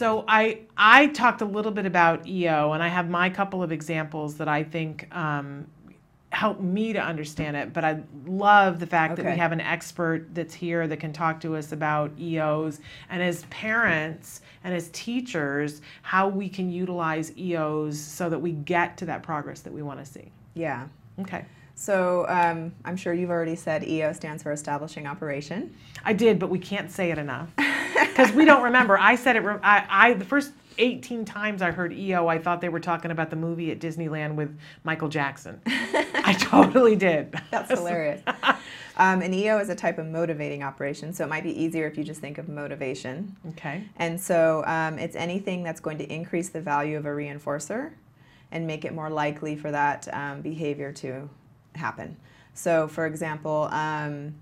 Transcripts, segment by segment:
So I I talked a little bit about EO, and I have my couple of examples that I think um, help me to understand it. But I love the fact that we have an expert that's here that can talk to us about EOs, and as parents and as teachers, how we can utilize EOs so that we get to that progress that we want to see. Yeah. Okay. So um, I'm sure you've already said EO stands for Establishing Operation. I did, but we can't say it enough because we don't remember. I said it. I, I the first 18 times I heard EO, I thought they were talking about the movie at Disneyland with Michael Jackson. I totally did. That's hilarious. Um, an EO is a type of motivating operation, so it might be easier if you just think of motivation. Okay. And so um, it's anything that's going to increase the value of a reinforcer and make it more likely for that um, behavior to happen. So, for example, um,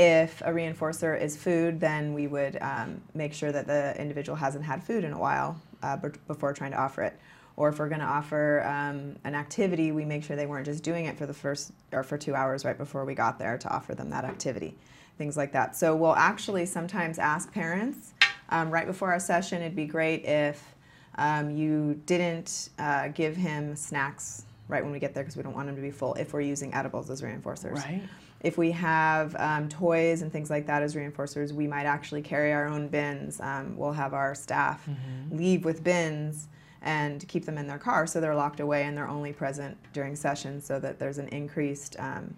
if a reinforcer is food, then we would um, make sure that the individual hasn't had food in a while uh, b- before trying to offer it. Or if we're going to offer um, an activity, we make sure they weren't just doing it for the first or for two hours right before we got there to offer them that activity, things like that. So we'll actually sometimes ask parents um, right before our session. It'd be great if um, you didn't uh, give him snacks right when we get there because we don't want him to be full. If we're using edibles as reinforcers, Right. If we have um, toys and things like that as reinforcers, we might actually carry our own bins. Um, we'll have our staff leave with bins and keep them in their car so they're locked away and they're only present during sessions so that there's an increased um,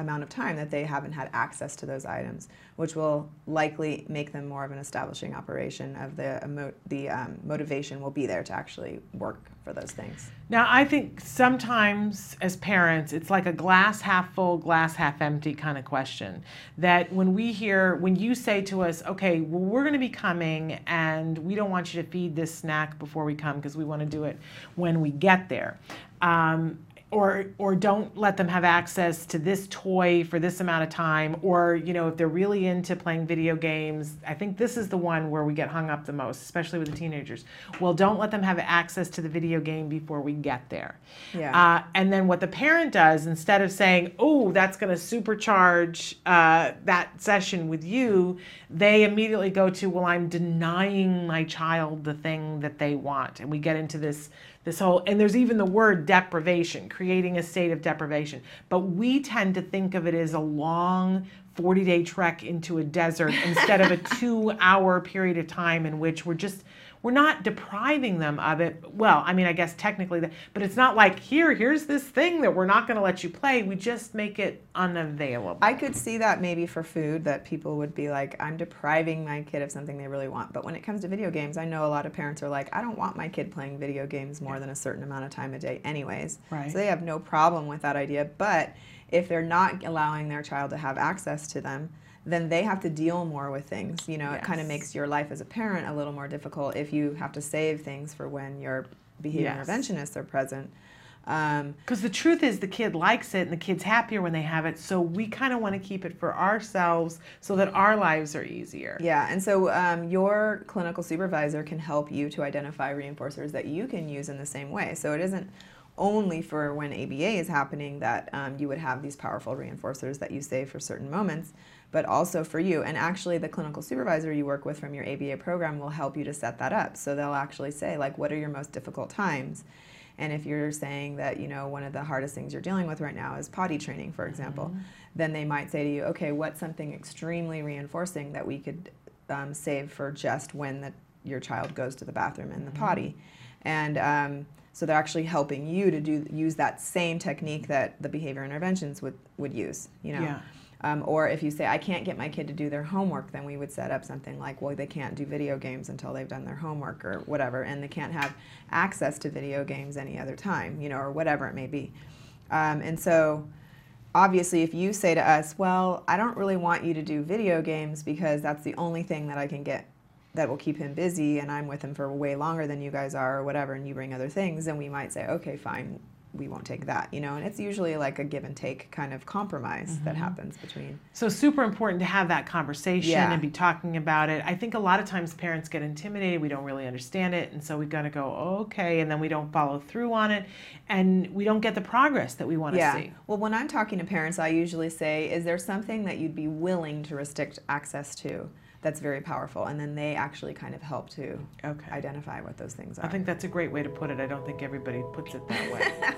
amount of time that they haven't had access to those items, which will likely make them more of an establishing operation of the the um, motivation will be there to actually work for those things. Now, I think sometimes as parents, it's like a glass half full, glass half empty kind of question. That when we hear, when you say to us, okay, well, we're going to be coming and we don't want you to feed this snack before we come because we want to do it when we get there. Um, or, or don't let them have access to this toy for this amount of time or you know if they're really into playing video games i think this is the one where we get hung up the most especially with the teenagers. Well don't let them have access to the video game before we get there. Yeah. uh, and then what the parent does instead of saying oh that's going to supercharge uh, that session with you they immediately go to well i'm denying my child the thing that they want. And we get into this this whole and there's even the word deprivation creating a state of deprivation. But we tend to think of it as a long 40 day trek into a desert instead of a two hour period of time in which we're just we're not depriving them of it well i mean i guess technically that but it's not like here here's this thing that we're not going to let you play we just make it unavailable I could see that maybe for food that people would be like, I'm depriving my kid of something they really want. But when it comes to video games, I know a lot of parents are like, I don't want my kid playing video games more than a certain amount of time a day, anyways. Right. So they have no problem with that idea. But if they're not allowing their child to have access to them, then they have to deal more with things. You know, it kind of makes your life as a parent a little more difficult if you have to save things for when your behavior Yes. interventionists are present. Um, Because the truth is, the kid likes it and the kid's happier when they have it. So we kind of want to keep it for ourselves so that our lives are easier. Yeah, and so um, your clinical supervisor can help you to identify reinforcers that you can use in the same way. So it isn't only for when ABA is happening that um, you would have these powerful reinforcers that you save for certain moments, but also for you. And actually, the clinical supervisor you work with from your ABA program will help you to set that up. So they'll actually say, like, what are your most difficult times? And if you're saying that, you know, one of the hardest things you're dealing with right now is potty training, for example, then they might say to you, okay, what's something extremely reinforcing that we could um, save for just when the, your child goes to the bathroom and the potty? And um, so they're actually helping you to do use that same technique that the behavior interventions would, would use, you know. Yeah. Um, or if you say, I can't get my kid to do their homework, then we would set up something like, well, they can't do video games until they've done their homework or whatever, and they can't have access to video games any other time, you know, or whatever it may be. Um, and so, obviously, if you say to us, well, I don't really want you to do video games because that's the only thing that I can get that will keep him busy, and I'm with him for way longer than you guys are, or whatever, and you bring other things, then we might say, okay, fine, we won't take that, you know, and it's usually like a give and take kind of compromise that mm-hmm. happens between. So super important to have that conversation Yeah. and be talking about it. I think a lot of times parents get intimidated. We don't really understand it, and so we got to go okay, and then we don't follow through on it, and we don't get the progress that we want to Yeah. see. Well, when I'm talking to parents, I usually say, is there something that you'd be willing to restrict access to? that's very powerful. And then they actually kind of help to Okay. identify what those things are. I think that's a great way to put it. I don't think everybody puts it that way.